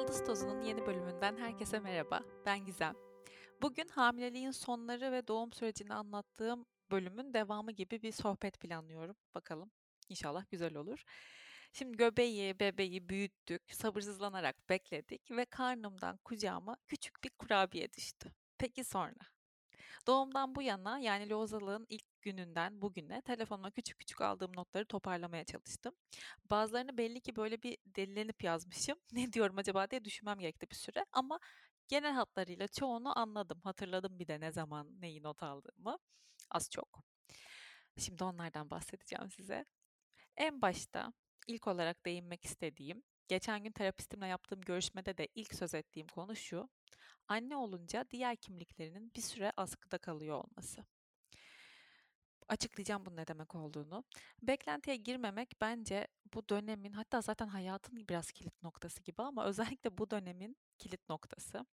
Yıldız Tozu'nun yeni bölümünden herkese merhaba. Ben Gizem. Bugün hamileliğin sonları ve doğum sürecini anlattığım bölümün devamı gibi bir sohbet planlıyorum. Bakalım. İnşallah güzel olur. Şimdi göbeği, bebeği büyüttük, sabırsızlanarak bekledik ve karnımdan kucağıma küçük bir kurabiye düştü. Peki sonra? Doğumdan bu yana yani lozalığın ilk gününden bugüne telefonuma küçük küçük aldığım notları toparlamaya çalıştım. Bazılarını belli ki böyle bir delilenip yazmışım. Ne diyorum acaba diye düşünmem gerekti bir süre ama genel hatlarıyla çoğunu anladım. Hatırladım bir de ne zaman neyi not aldığımı. Az çok. Şimdi onlardan bahsedeceğim size. En başta ilk olarak değinmek istediğim, geçen gün terapistimle yaptığım görüşmede de ilk söz ettiğim konu şu. Anne olunca diğer kimliklerinin bir süre askıda kalıyor olması. Açıklayacağım bunun ne demek olduğunu. Beklentiye girmemek bence bu dönemin hatta zaten hayatın biraz kilit noktası gibi ama özellikle bu dönemin kilit noktası.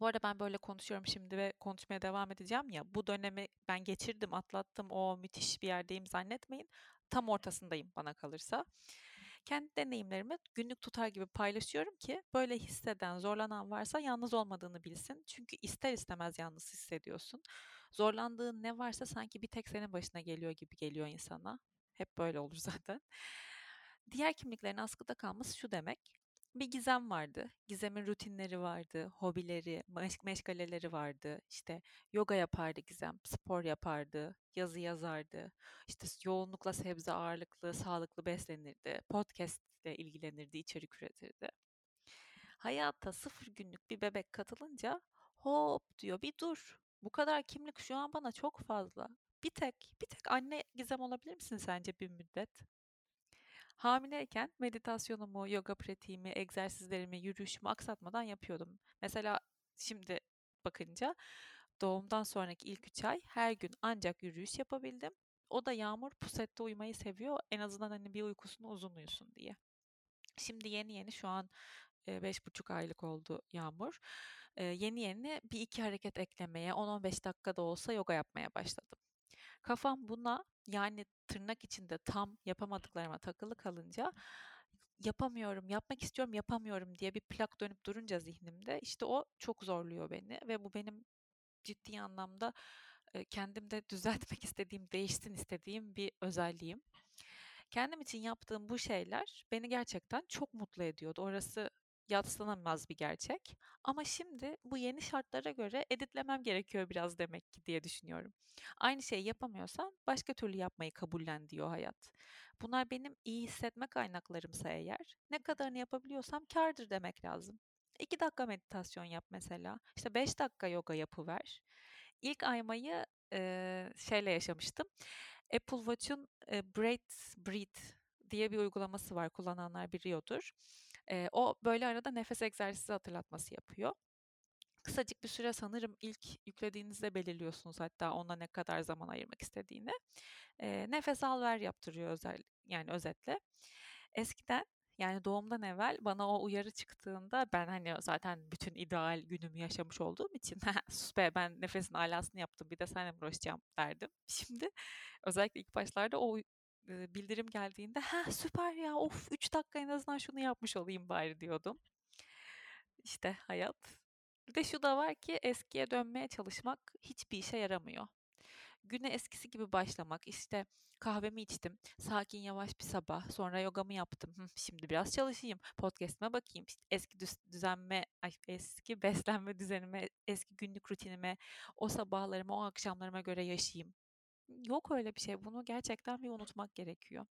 Bu arada ben böyle konuşuyorum şimdi ve konuşmaya devam edeceğim ya. Bu dönemi ben geçirdim, atlattım. O müthiş bir yerdeyim zannetmeyin. Tam ortasındayım bana kalırsa. Kendi deneyimlerimi günlük tutar gibi paylaşıyorum ki böyle hisseden, zorlanan varsa yalnız olmadığını bilsin. Çünkü ister istemez yalnız hissediyorsun. Zorlandığın ne varsa sanki bir tek senin başına geliyor gibi geliyor insana. Hep böyle olur zaten. Diğer kimliklerin askıda kalması şu demek. Bir Gizem vardı. Gizem'in rutinleri vardı, hobileri, meş- meşgaleleri vardı. İşte yoga yapardı Gizem, spor yapardı, yazı yazardı. İşte yoğunlukla sebze ağırlıklı, sağlıklı beslenirdi. Podcast ile ilgilenirdi, içerik üretirdi. Hayata sıfır günlük bir bebek katılınca hop diyor bir dur. Bu kadar kimlik şu an bana çok fazla. Bir tek, bir tek anne Gizem olabilir misin sence bir müddet? Hamileyken meditasyonumu, yoga pratiğimi, egzersizlerimi, yürüyüşümü aksatmadan yapıyordum. Mesela şimdi bakınca doğumdan sonraki ilk 3 ay her gün ancak yürüyüş yapabildim. O da Yağmur pusette uyumayı seviyor. En azından hani bir uykusunu uzun uyusun diye. Şimdi yeni yeni şu an beş buçuk aylık oldu Yağmur. Yeni yeni bir iki hareket eklemeye 10-15 dakikada olsa yoga yapmaya başladım. Kafam buna yani tırnak içinde tam yapamadıklarıma takılı kalınca yapamıyorum, yapmak istiyorum, yapamıyorum diye bir plak dönüp durunca zihnimde işte o çok zorluyor beni ve bu benim ciddi anlamda kendimde düzeltmek istediğim, değişsin istediğim bir özelliğim. Kendim için yaptığım bu şeyler beni gerçekten çok mutlu ediyordu. Orası yadsınamaz bir gerçek. Ama şimdi bu yeni şartlara göre editlemem gerekiyor biraz demek ki diye düşünüyorum. Aynı şeyi yapamıyorsan başka türlü yapmayı kabullen diyor hayat. Bunlar benim iyi hissetme kaynaklarımsa eğer ne kadarını yapabiliyorsam kardır demek lazım. 2 dakika meditasyon yap mesela. İşte 5 dakika yoga yapıver. İlk aymayı e, şeyle yaşamıştım. Apple Watch'un e, Breathe, Breathe diye bir uygulaması var. Kullananlar biliyordur. E, o böyle arada nefes egzersizi hatırlatması yapıyor. Kısacık bir süre sanırım ilk yüklediğinizde belirliyorsunuz hatta ona ne kadar zaman ayırmak istediğini. E, nefes al ver yaptırıyor özel yani özetle. Eskiden yani doğumdan evvel bana o uyarı çıktığında ben hani zaten bütün ideal günümü yaşamış olduğum için sus be ben nefesin alasını yaptım bir de seninle uğraşacağım derdim. Şimdi özellikle ilk başlarda o bildirim geldiğinde ha süper ya of 3 dakika en azından şunu yapmış olayım bari diyordum. İşte hayat. Bir de şu da var ki eskiye dönmeye çalışmak hiçbir işe yaramıyor. Güne eskisi gibi başlamak, işte kahvemi içtim, sakin yavaş bir sabah, sonra yogamı yaptım, şimdi biraz çalışayım, podcast'ime bakayım, işte eski düzenme, eski beslenme düzenime, eski günlük rutinime, o sabahlarıma, o akşamlarıma göre yaşayayım. Yok öyle bir şey. Bunu gerçekten bir unutmak gerekiyor.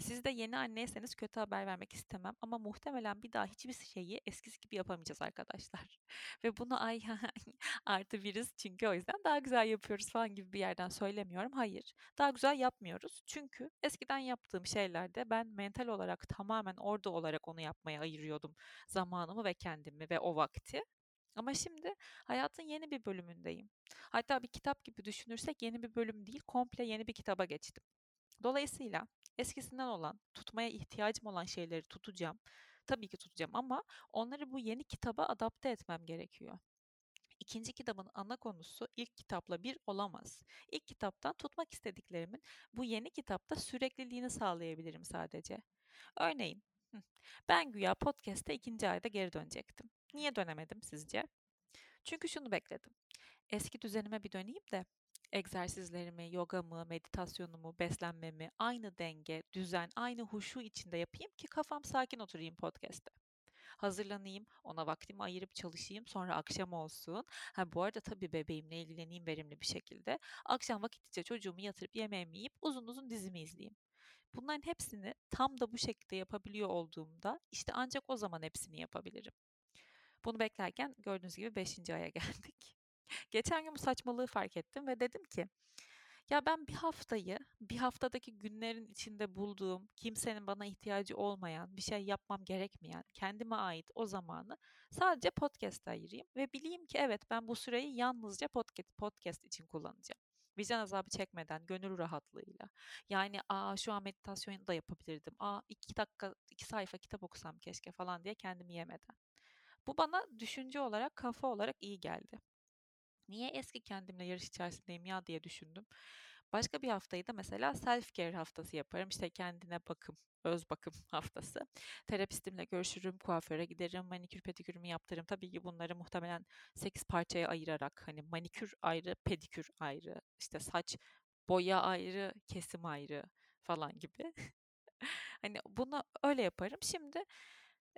Siz de yeni anneyseniz kötü haber vermek istemem ama muhtemelen bir daha hiçbir şeyi eskisi gibi yapamayacağız arkadaşlar. Ve bunu ay artı biriz çünkü o yüzden daha güzel yapıyoruz falan gibi bir yerden söylemiyorum. Hayır. Daha güzel yapmıyoruz. Çünkü eskiden yaptığım şeylerde ben mental olarak tamamen orada olarak onu yapmaya ayırıyordum zamanımı ve kendimi ve o vakti. Ama şimdi hayatın yeni bir bölümündeyim. Hatta bir kitap gibi düşünürsek yeni bir bölüm değil, komple yeni bir kitaba geçtim. Dolayısıyla eskisinden olan, tutmaya ihtiyacım olan şeyleri tutacağım. Tabii ki tutacağım ama onları bu yeni kitaba adapte etmem gerekiyor. İkinci kitabın ana konusu ilk kitapla bir olamaz. İlk kitaptan tutmak istediklerimin bu yeni kitapta sürekliliğini sağlayabilirim sadece. Örneğin Ben güya podcast'te ikinci ayda geri dönecektim. Niye dönemedim sizce? Çünkü şunu bekledim. Eski düzenime bir döneyim de egzersizlerimi, yogamı, meditasyonumu, beslenmemi aynı denge, düzen, aynı huşu içinde yapayım ki kafam sakin oturayım podcast'te. Hazırlanayım, ona vaktimi ayırıp çalışayım, sonra akşam olsun. Ha bu arada tabii bebeğimle ilgileneyim verimli bir şekilde. Akşam vakitçe çocuğumu yatırıp yemeğimi yiyip uzun uzun dizimi izleyeyim. Bunların hepsini tam da bu şekilde yapabiliyor olduğumda işte ancak o zaman hepsini yapabilirim. Bunu beklerken gördüğünüz gibi 5. aya geldik. Geçen gün bu saçmalığı fark ettim ve dedim ki ya ben bir haftayı, bir haftadaki günlerin içinde bulduğum, kimsenin bana ihtiyacı olmayan, bir şey yapmam gerekmeyen, kendime ait o zamanı sadece podcast'a ayırayım ve bileyim ki evet ben bu süreyi yalnızca podcast, podcast için kullanacağım. Vicdan azabı çekmeden, gönül rahatlığıyla. Yani aa şu an meditasyon da yapabilirdim. Aa iki dakika, iki sayfa kitap okusam keşke falan diye kendimi yemeden. Bu bana düşünce olarak, kafa olarak iyi geldi. Niye eski kendimle yarış içerisindeyim ya diye düşündüm. Başka bir haftayı da mesela self care haftası yaparım. İşte kendine bakım, öz bakım haftası. Terapistimle görüşürüm, kuaföre giderim, manikür pedikürümü yaptırırım. Tabii ki bunları muhtemelen 8 parçaya ayırarak hani manikür ayrı, pedikür ayrı, işte saç boya ayrı, kesim ayrı falan gibi. hani bunu öyle yaparım. Şimdi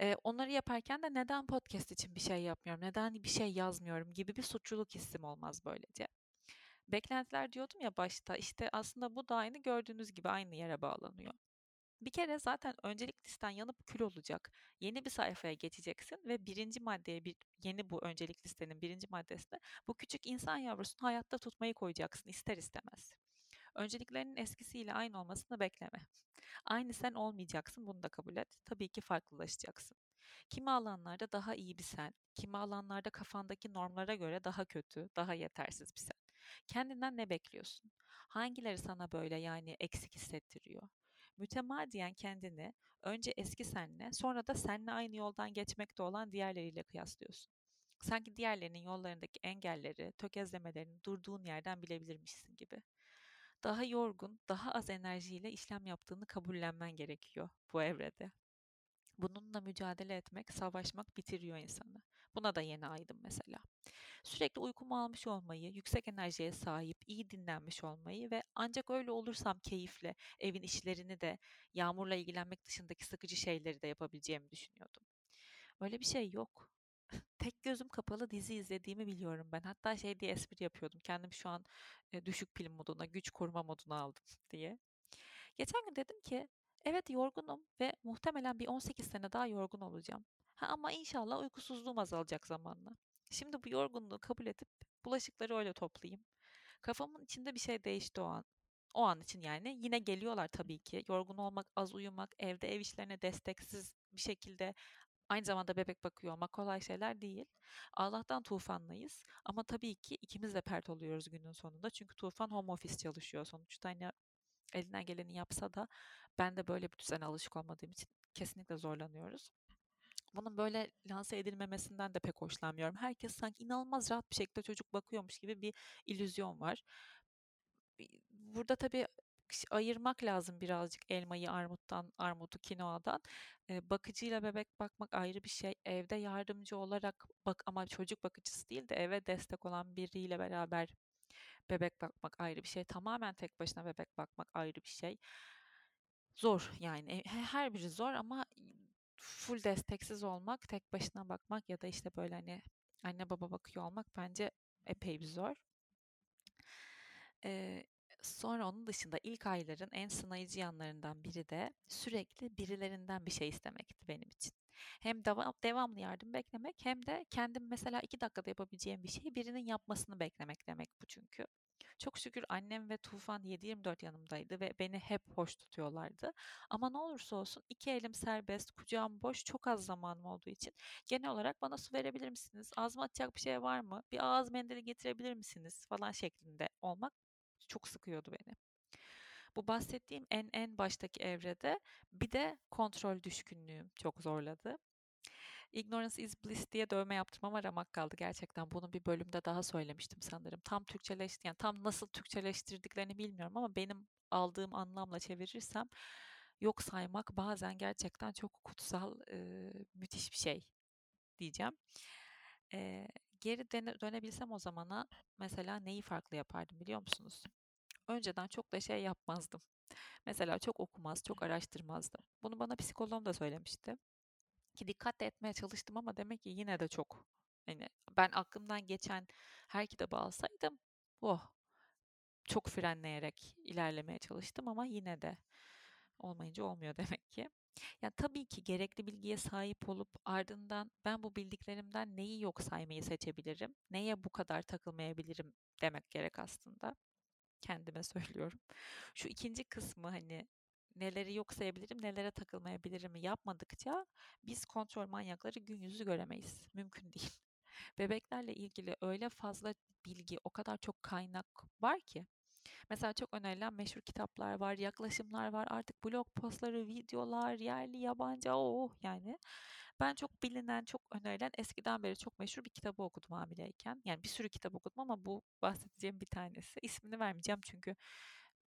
e, onları yaparken de neden podcast için bir şey yapmıyorum, neden bir şey yazmıyorum gibi bir suçluluk hissim olmaz böylece. Beklentiler diyordum ya başta işte aslında bu da aynı gördüğünüz gibi aynı yere bağlanıyor. Bir kere zaten öncelik listen yanıp kül olacak. Yeni bir sayfaya geçeceksin ve birinci maddeye bir yeni bu öncelik listenin birinci maddesine bu küçük insan yavrusunu hayatta tutmayı koyacaksın ister istemez. Önceliklerinin eskisiyle aynı olmasını bekleme. Aynı sen olmayacaksın bunu da kabul et. Tabii ki farklılaşacaksın. Kimi alanlarda daha iyi bir sen, kimi alanlarda kafandaki normlara göre daha kötü, daha yetersiz bir sen. Kendinden ne bekliyorsun? Hangileri sana böyle yani eksik hissettiriyor? Mütemadiyen kendini önce eski senle sonra da senle aynı yoldan geçmekte olan diğerleriyle kıyaslıyorsun. Sanki diğerlerinin yollarındaki engelleri, tökezlemelerini durduğun yerden bilebilirmişsin gibi. Daha yorgun, daha az enerjiyle işlem yaptığını kabullenmen gerekiyor bu evrede. Bununla mücadele etmek, savaşmak bitiriyor insanı. Buna da yeni aydım mesela. Sürekli uykumu almış olmayı, yüksek enerjiye sahip, iyi dinlenmiş olmayı ve ancak öyle olursam keyifle evin işlerini de yağmurla ilgilenmek dışındaki sıkıcı şeyleri de yapabileceğimi düşünüyordum. Öyle bir şey yok. Tek gözüm kapalı dizi izlediğimi biliyorum ben. Hatta şey diye espri yapıyordum. Kendim şu an e, düşük pil moduna, güç koruma moduna aldım diye. Geçen gün dedim ki evet yorgunum ve muhtemelen bir 18 sene daha yorgun olacağım. Ha, ama inşallah uykusuzluğum azalacak zamanla. Şimdi bu yorgunluğu kabul edip bulaşıkları öyle toplayayım. Kafamın içinde bir şey değişti o an. O an için yani yine geliyorlar tabii ki. Yorgun olmak, az uyumak, evde ev işlerine desteksiz bir şekilde aynı zamanda bebek bakıyor olmak kolay şeyler değil. Allah'tan tufanlıyız ama tabii ki ikimiz de pert oluyoruz günün sonunda. Çünkü tufan home office çalışıyor sonuçta. Hani elinden geleni yapsa da ben de böyle bir düzene alışık olmadığım için kesinlikle zorlanıyoruz. Bunun böyle lanse edilmemesinden de pek hoşlanmıyorum. Herkes sanki inanılmaz rahat bir şekilde çocuk bakıyormuş gibi bir illüzyon var. Burada tabii ayırmak lazım birazcık elmayı armuttan, armutu kinoadan. Bakıcıyla bebek bakmak ayrı bir şey. Evde yardımcı olarak bak ama çocuk bakıcısı değil de eve destek olan biriyle beraber bebek bakmak ayrı bir şey. Tamamen tek başına bebek bakmak ayrı bir şey. Zor yani her biri zor ama full desteksiz olmak, tek başına bakmak ya da işte böyle hani anne baba bakıyor olmak bence epey bir zor. Ee, sonra onun dışında ilk ayların en sınayıcı yanlarından biri de sürekli birilerinden bir şey istemekti benim için. Hem devam, devamlı yardım beklemek hem de kendim mesela iki dakikada yapabileceğim bir şeyi birinin yapmasını beklemek demek bu çünkü. Çok şükür annem ve Tufan 7-24 yanımdaydı ve beni hep hoş tutuyorlardı. Ama ne olursa olsun iki elim serbest, kucağım boş, çok az zamanım olduğu için genel olarak bana su verebilir misiniz? Ağzıma atacak bir şey var mı? Bir ağız mendili getirebilir misiniz? Falan şeklinde olmak çok sıkıyordu beni. Bu bahsettiğim en en baştaki evrede bir de kontrol düşkünlüğüm çok zorladı. Ignorance is bliss diye dövme yaptırmama ramak kaldı gerçekten. Bunu bir bölümde daha söylemiştim sanırım. Tam Türkçeleşti yani tam nasıl Türkçeleştirdiklerini bilmiyorum ama benim aldığım anlamla çevirirsem yok saymak bazen gerçekten çok kutsal, eee, müthiş bir şey diyeceğim. Eee, geri dene dönebilsem o zamana mesela neyi farklı yapardım biliyor musunuz? Önceden çok da şey yapmazdım. Mesela çok okumaz, çok araştırmazdım. Bunu bana psikoloğum da söylemişti. Ki dikkat etmeye çalıştım ama demek ki yine de çok hani ben aklımdan geçen her kitabı alsaydım oh çok frenleyerek ilerlemeye çalıştım ama yine de olmayınca olmuyor demek ki. Ya tabii ki gerekli bilgiye sahip olup ardından ben bu bildiklerimden neyi yok saymayı seçebilirim, neye bu kadar takılmayabilirim demek gerek aslında. Kendime söylüyorum. Şu ikinci kısmı hani neleri yok sayabilirim, nelere takılmayabilirim yapmadıkça biz kontrol manyakları gün yüzü göremeyiz. Mümkün değil. Bebeklerle ilgili öyle fazla bilgi, o kadar çok kaynak var ki. Mesela çok önerilen meşhur kitaplar var, yaklaşımlar var, artık blog postları, videolar, yerli, yabancı, oh yani. Ben çok bilinen, çok önerilen, eskiden beri çok meşhur bir kitabı okudum hamileyken. Yani bir sürü kitap okudum ama bu bahsedeceğim bir tanesi. İsmini vermeyeceğim çünkü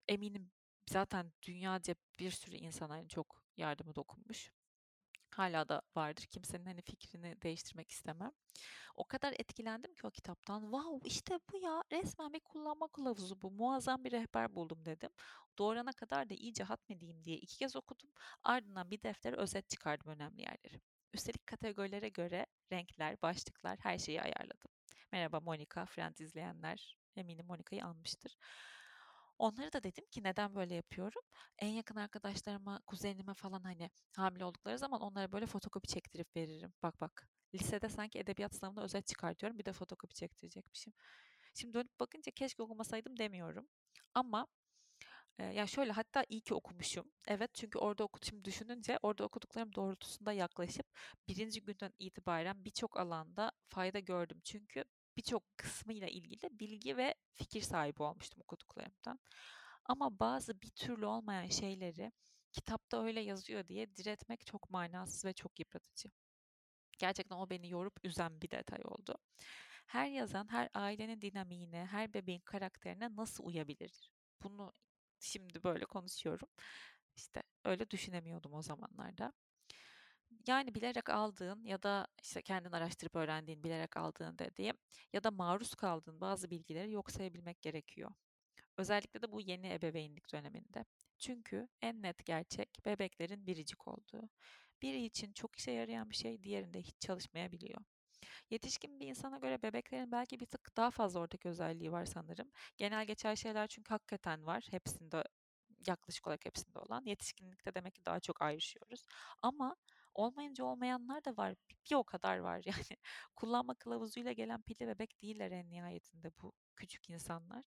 eminim zaten dünyaca bir sürü insana hani çok yardımı dokunmuş. Hala da vardır. Kimsenin hani fikrini değiştirmek istemem. O kadar etkilendim ki o kitaptan. Wow işte bu ya resmen bir kullanma kılavuzu bu. Muazzam bir rehber buldum dedim. Doğrana kadar da iyice hatmedeyim diye iki kez okudum. Ardından bir defter özet çıkardım önemli yerleri. Üstelik kategorilere göre renkler, başlıklar her şeyi ayarladım. Merhaba Monika, Friends izleyenler eminim Monika'yı almıştır. Onlara da dedim ki neden böyle yapıyorum? En yakın arkadaşlarıma, kuzenime falan hani hamile oldukları zaman onlara böyle fotokopi çektirip veririm. Bak bak. Lisede sanki edebiyat sınavında özet çıkartıyorum. Bir de fotokopi çektirecekmişim. Şimdi dönüp bakınca keşke okumasaydım demiyorum. Ama e, ya şöyle hatta iyi ki okumuşum. Evet çünkü orada. Şimdi düşününce orada okuduklarım doğrultusunda yaklaşıp birinci günden itibaren birçok alanda fayda gördüm. Çünkü birçok kısmıyla ilgili bilgi ve fikir sahibi olmuştum okuduklarımdan. Ama bazı bir türlü olmayan şeyleri kitapta öyle yazıyor diye diretmek çok manasız ve çok yıpratıcı. Gerçekten o beni yorup üzen bir detay oldu. Her yazan her ailenin dinamiğine, her bebeğin karakterine nasıl uyabilir? Bunu şimdi böyle konuşuyorum. İşte öyle düşünemiyordum o zamanlarda. Yani bilerek aldığın ya da işte kendin araştırıp öğrendiğin, bilerek aldığın dediğim ya da maruz kaldığın bazı bilgileri yok sayabilmek gerekiyor. Özellikle de bu yeni ebeveynlik döneminde. Çünkü en net gerçek bebeklerin biricik olduğu. Biri için çok işe yarayan bir şey diğerinde hiç çalışmayabiliyor. Yetişkin bir insana göre bebeklerin belki bir tık daha fazla ortak özelliği var sanırım. Genel geçer şeyler çünkü hakikaten var. Hepsinde yaklaşık olarak hepsinde olan. Yetişkinlikte demek ki daha çok ayrışıyoruz. Ama olmayınca olmayanlar da var. Bir o kadar var yani. Kullanma kılavuzuyla gelen pilli bebek değiller en nihayetinde bu küçük insanlar.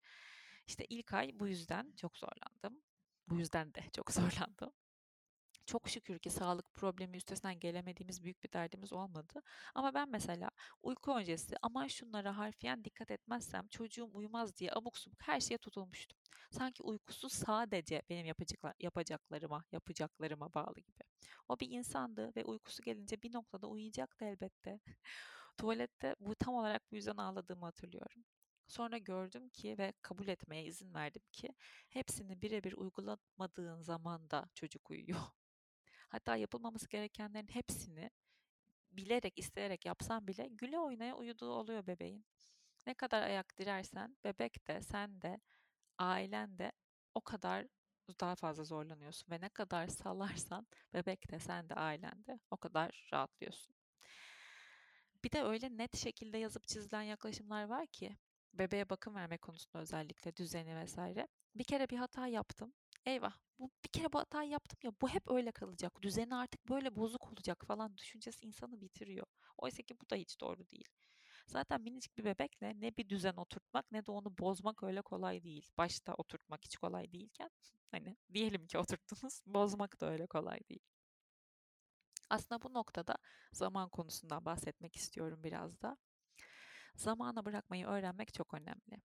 İşte ilk ay bu yüzden çok zorlandım. Bu yüzden de çok zorlandım. Çok şükür ki sağlık problemi üstesinden gelemediğimiz büyük bir derdimiz olmadı. Ama ben mesela uyku öncesi aman şunlara harfiyen dikkat etmezsem çocuğum uyumaz diye abuk subuk her şeye tutulmuştum. Sanki uykusu sadece benim yapacaklar, yapacaklarıma, yapacaklarıma bağlı gibi. O bir insandı ve uykusu gelince bir noktada uyuyacaktı elbette. Tuvalette bu tam olarak bu yüzden ağladığımı hatırlıyorum. Sonra gördüm ki ve kabul etmeye izin verdim ki hepsini birebir uygulamadığın zaman da çocuk uyuyor. Hatta yapılmaması gerekenlerin hepsini bilerek, isteyerek yapsan bile güle oynaya uyuduğu oluyor bebeğin. Ne kadar ayak dirersen bebek de sen de ailen de o kadar daha fazla zorlanıyorsun ve ne kadar sallarsan bebek de sen de ailen de o kadar rahatlıyorsun. Bir de öyle net şekilde yazıp çizilen yaklaşımlar var ki bebeğe bakım verme konusunda özellikle düzeni vesaire. Bir kere bir hata yaptım. Eyvah bu bir kere bu hatayı yaptım ya bu hep öyle kalacak. Düzeni artık böyle bozuk olacak falan düşüncesi insanı bitiriyor. Oysa ki bu da hiç doğru değil. Zaten minicik bir bebekle ne bir düzen oturtmak ne de onu bozmak öyle kolay değil. Başta oturtmak hiç kolay değilken hani diyelim ki oturttunuz bozmak da öyle kolay değil. Aslında bu noktada zaman konusundan bahsetmek istiyorum biraz da. Zamana bırakmayı öğrenmek çok önemli.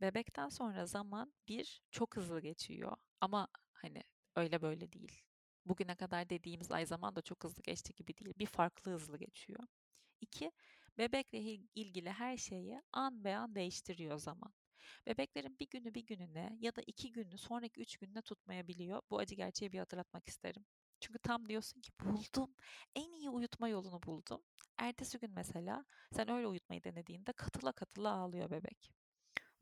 Bebekten sonra zaman bir çok hızlı geçiyor ama hani öyle böyle değil. Bugüne kadar dediğimiz ay zaman da çok hızlı geçti gibi değil. Bir farklı hızlı geçiyor. İki, bebekle ilgili her şeyi an be an değiştiriyor zaman. Bebeklerin bir günü bir gününe ya da iki günü sonraki üç gününe tutmayabiliyor. Bu acı gerçeği bir hatırlatmak isterim. Çünkü tam diyorsun ki buldum. En iyi uyutma yolunu buldum. Ertesi gün mesela sen öyle uyutmayı denediğinde katıla katıla ağlıyor bebek.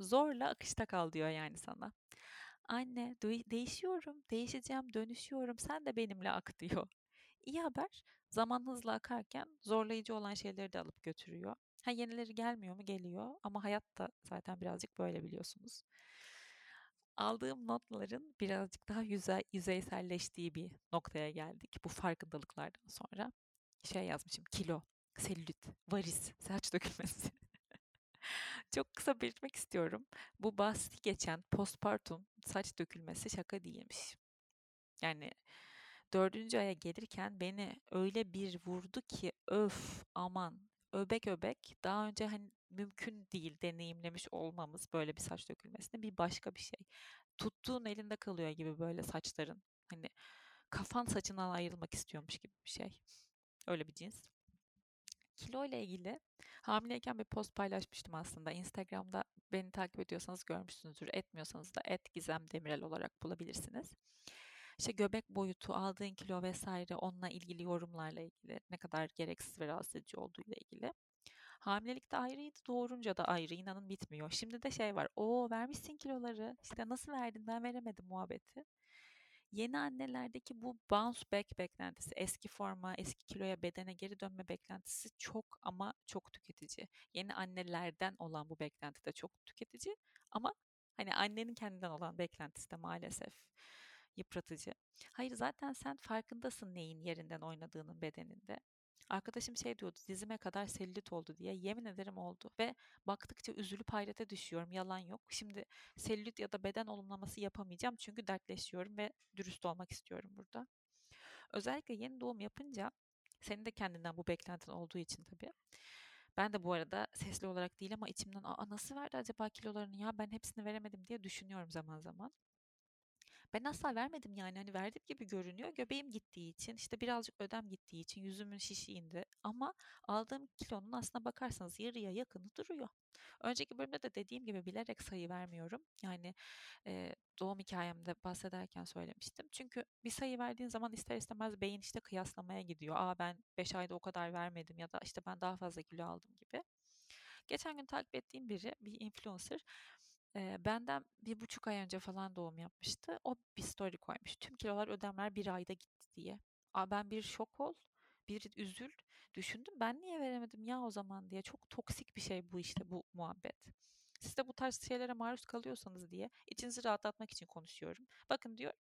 Zorla akışta kal diyor yani sana. Anne değişiyorum, değişeceğim, dönüşüyorum. Sen de benimle ak diyor. İyi haber, zaman hızla akarken zorlayıcı olan şeyleri de alıp götürüyor. Ha yenileri gelmiyor mu? Geliyor. Ama hayat da zaten birazcık böyle biliyorsunuz. Aldığım notların birazcık daha yüzey, yüzeyselleştiği bir noktaya geldik. Bu farkındalıklardan sonra şey yazmışım. Kilo, selülit, varis, saç dökülmesi. Çok kısa belirtmek istiyorum. Bu bahsi geçen postpartum saç dökülmesi şaka değilmiş. Yani dördüncü aya gelirken beni öyle bir vurdu ki öf aman öbek öbek daha önce hani mümkün değil deneyimlemiş olmamız böyle bir saç dökülmesini bir başka bir şey. Tuttuğun elinde kalıyor gibi böyle saçların. Hani kafan saçından ayrılmak istiyormuş gibi bir şey. Öyle bir cins. Kilo ile ilgili hamileyken bir post paylaşmıştım aslında. Instagram'da beni takip ediyorsanız görmüşsünüzdür. Etmiyorsanız da et Gizem Demirel olarak bulabilirsiniz. İşte göbek boyutu, aldığın kilo vesaire onunla ilgili yorumlarla ilgili ne kadar gereksiz ve rahatsız edici olduğu ile ilgili. Hamilelikte ayrıydı, doğurunca da ayrı. İnanın bitmiyor. Şimdi de şey var. O vermişsin kiloları. İşte nasıl verdin ben veremedim muhabbeti. Yeni annelerdeki bu bounce back beklentisi, eski forma, eski kiloya, bedene geri dönme beklentisi çok ama çok tüketici. Yeni annelerden olan bu beklenti de çok tüketici ama hani annenin kendinden olan beklentisi de maalesef yıpratıcı. Hayır zaten sen farkındasın neyin yerinden oynadığının bedeninde. Arkadaşım şey diyordu dizime kadar selülit oldu diye yemin ederim oldu ve baktıkça üzülüp hayrete düşüyorum yalan yok. Şimdi selülit ya da beden olumlaması yapamayacağım çünkü dertleşiyorum ve dürüst olmak istiyorum burada. Özellikle yeni doğum yapınca senin de kendinden bu beklentin olduğu için tabii. Ben de bu arada sesli olarak değil ama içimden Aa, nasıl verdi acaba kilolarını ya ben hepsini veremedim diye düşünüyorum zaman zaman. Ben asla vermedim yani hani verdiğim gibi görünüyor. Göbeğim gittiği için işte birazcık ödem gittiği için yüzümün şişi indi. Ama aldığım kilonun aslına bakarsanız yarıya yakını duruyor. Önceki bölümde de dediğim gibi bilerek sayı vermiyorum. Yani e, doğum hikayemde bahsederken söylemiştim. Çünkü bir sayı verdiğin zaman ister istemez beyin işte kıyaslamaya gidiyor. Aa ben 5 ayda o kadar vermedim ya da işte ben daha fazla kilo aldım gibi. Geçen gün takip ettiğim biri bir influencer Eee, benden bir buçuk ay önce falan doğum yapmıştı. O bir story koymuş. Tüm kilolar, ödemler bir ayda gitti diye. A, ben bir şok ol, bir üzül. Düşündüm ben niye veremedim ya o zaman diye. Çok toksik bir şey bu işte bu muhabbet. Siz de bu tarz şeylere maruz kalıyorsanız diye içinizi rahatlatmak için konuşuyorum. Bakın diyor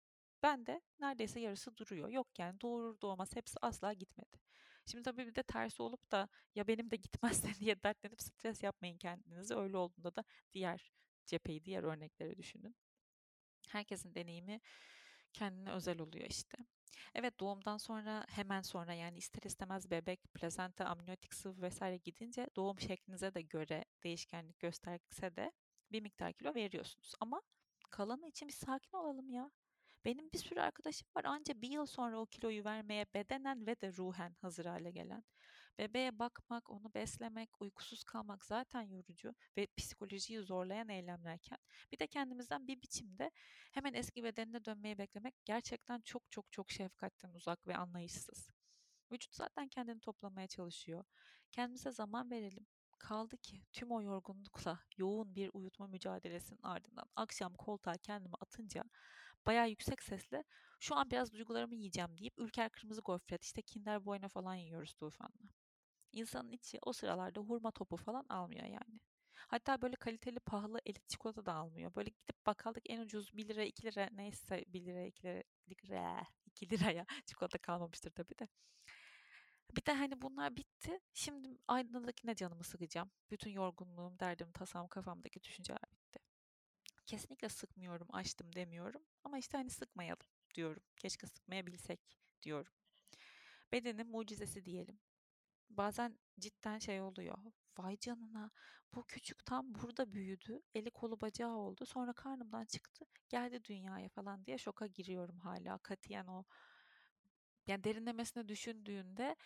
ben de neredeyse yarısı duruyor. Yok yani doğurur doğmaz hepsi asla gitmedi. Şimdi tabii bir de tersi olup da ya benim de gitmezse diye dertlenip stres yapmayın kendinizi. Öyle olduğunda da diğer cepheyi, diğer örnekleri düşünün. Herkesin deneyimi kendine özel oluyor işte. Evet doğumdan sonra hemen sonra yani ister istemez bebek, plazenta, amniyotik sıvı vesaire gidince doğum şeklinize de göre değişkenlik gösterse de bir miktar kilo veriyorsunuz. Ama kalanı için bir sakin olalım ya. Benim bir sürü arkadaşım var anca bir yıl sonra o kiloyu vermeye bedenen ve de ruhen hazır hale gelen. Bebeğe bakmak, onu beslemek, uykusuz kalmak zaten yorucu ve psikolojiyi zorlayan eylemlerken bir de kendimizden bir biçimde hemen eski bedenine dönmeyi beklemek gerçekten çok çok çok şefkatten uzak ve anlayışsız. Vücut zaten kendini toplamaya çalışıyor. Kendimize zaman verelim. Kaldı ki tüm o yorgunlukla yoğun bir uyutma mücadelesinin ardından akşam koltuğa kendimi atınca bayağı yüksek sesle şu an biraz duygularımı yiyeceğim deyip Ülker Kırmızı Gofret işte Kinder Bueno falan yiyoruz Tufan'la. İnsanın içi o sıralarda hurma topu falan almıyor yani. Hatta böyle kaliteli pahalı elit çikolata da almıyor. Böyle gidip bakkaldık en ucuz 1 lira 2 lira neyse 1 lira 2 lira, lira 2 liraya çikolata kalmamıştır tabii de. Bir de hani bunlar bitti. Şimdi aynadakine canımı sıkacağım. Bütün yorgunluğum, derdim, tasam, kafamdaki düşünceler bitti. Kesinlikle sıkmıyorum, açtım demiyorum. Ama işte hani sıkmayalım diyorum. Keşke sıkmayabilsek diyorum. Bedenin mucizesi diyelim bazen cidden şey oluyor. Vay canına bu küçük tam burada büyüdü. Eli kolu bacağı oldu. Sonra karnımdan çıktı. Geldi dünyaya falan diye şoka giriyorum hala. Katiyen o yani derinlemesine düşündüğünde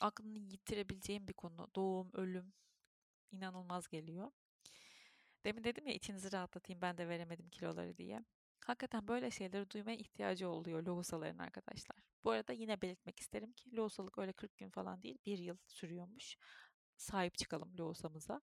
aklını yitirebileceğim bir konu. Doğum, ölüm inanılmaz geliyor. Demin dedim ya içinizi rahatlatayım ben de veremedim kiloları diye. Hakikaten böyle şeyleri duymaya ihtiyacı oluyor lohusaların arkadaşlar. Bu arada yine belirtmek isterim ki lohusalık öyle 40 gün falan değil, bir yıl sürüyormuş. Sahip çıkalım lohusamıza.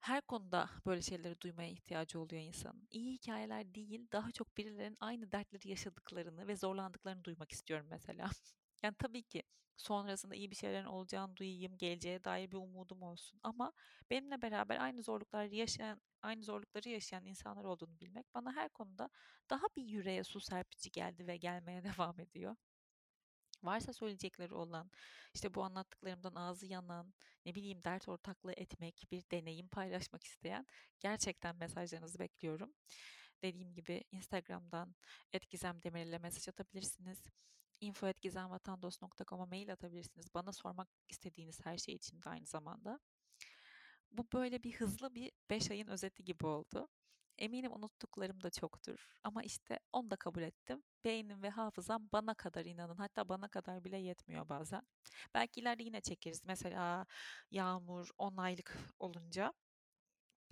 Her konuda böyle şeyleri duymaya ihtiyacı oluyor insanın. İyi hikayeler değil, daha çok birilerinin aynı dertleri yaşadıklarını ve zorlandıklarını duymak istiyorum mesela. Yani tabii ki sonrasında iyi bir şeylerin olacağını duyayım, geleceğe dair bir umudum olsun. Ama benimle beraber aynı zorlukları yaşayan, aynı zorlukları yaşayan insanlar olduğunu bilmek bana her konuda daha bir yüreğe su serpici geldi ve gelmeye devam ediyor. Varsa söyleyecekleri olan, işte bu anlattıklarımdan ağzı yanan, ne bileyim dert ortaklığı etmek, bir deneyim paylaşmak isteyen gerçekten mesajlarınızı bekliyorum. Dediğim gibi Instagram'dan Etkizem Demirel ile mesaj atabilirsiniz info.gizemvatandos.com'a mail atabilirsiniz. Bana sormak istediğiniz her şey için de aynı zamanda. Bu böyle bir hızlı bir 5 ayın özeti gibi oldu. Eminim unuttuklarım da çoktur. Ama işte onu da kabul ettim. Beynim ve hafızam bana kadar inanın. Hatta bana kadar bile yetmiyor bazen. Belki ileride yine çekeriz. Mesela Yağmur 10 aylık olunca.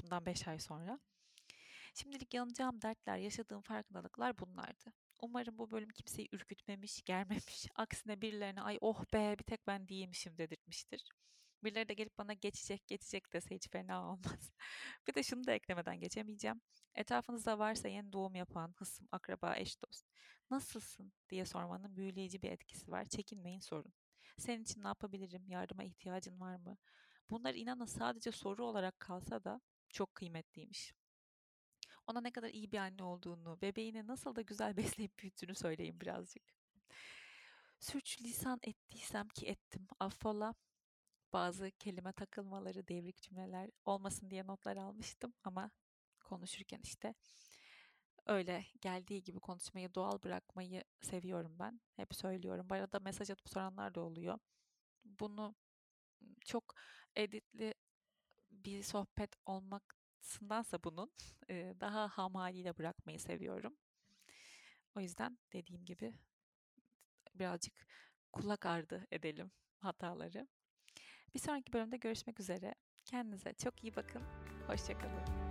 Bundan 5 ay sonra. Şimdilik yanacağım dertler, yaşadığım farkındalıklar bunlardı. Umarım bu bölüm kimseyi ürkütmemiş, germemiş. Aksine birilerine ay oh be bir tek ben değilmişim dedirtmiştir. Birileri de gelip bana geçecek geçecek dese hiç fena olmaz. bir de şunu da eklemeden geçemeyeceğim. Etrafınızda varsa yeni doğum yapan, hısım, akraba, eş dost. Nasılsın diye sormanın büyüleyici bir etkisi var. Çekinmeyin sorun. Senin için ne yapabilirim? Yardıma ihtiyacın var mı? Bunlar inanın sadece soru olarak kalsa da çok kıymetliymiş. Ona ne kadar iyi bir anne olduğunu, bebeğini nasıl da güzel besleyip büyüttüğünü söyleyeyim birazcık. Sürçülisan ettiysem ki ettim, affola. Bazı kelime takılmaları, devrik cümleler olmasın diye notlar almıştım ama konuşurken işte öyle geldiği gibi konuşmayı doğal bırakmayı seviyorum ben. Hep söylüyorum. Bu arada mesaj atıp soranlar da oluyor. Bunu çok editli bir sohbet olmak sındansa bunun daha ham haliyle bırakmayı seviyorum. O yüzden dediğim gibi birazcık kulak ardı edelim hataları. Bir sonraki bölümde görüşmek üzere. Kendinize çok iyi bakın. Hoşçakalın.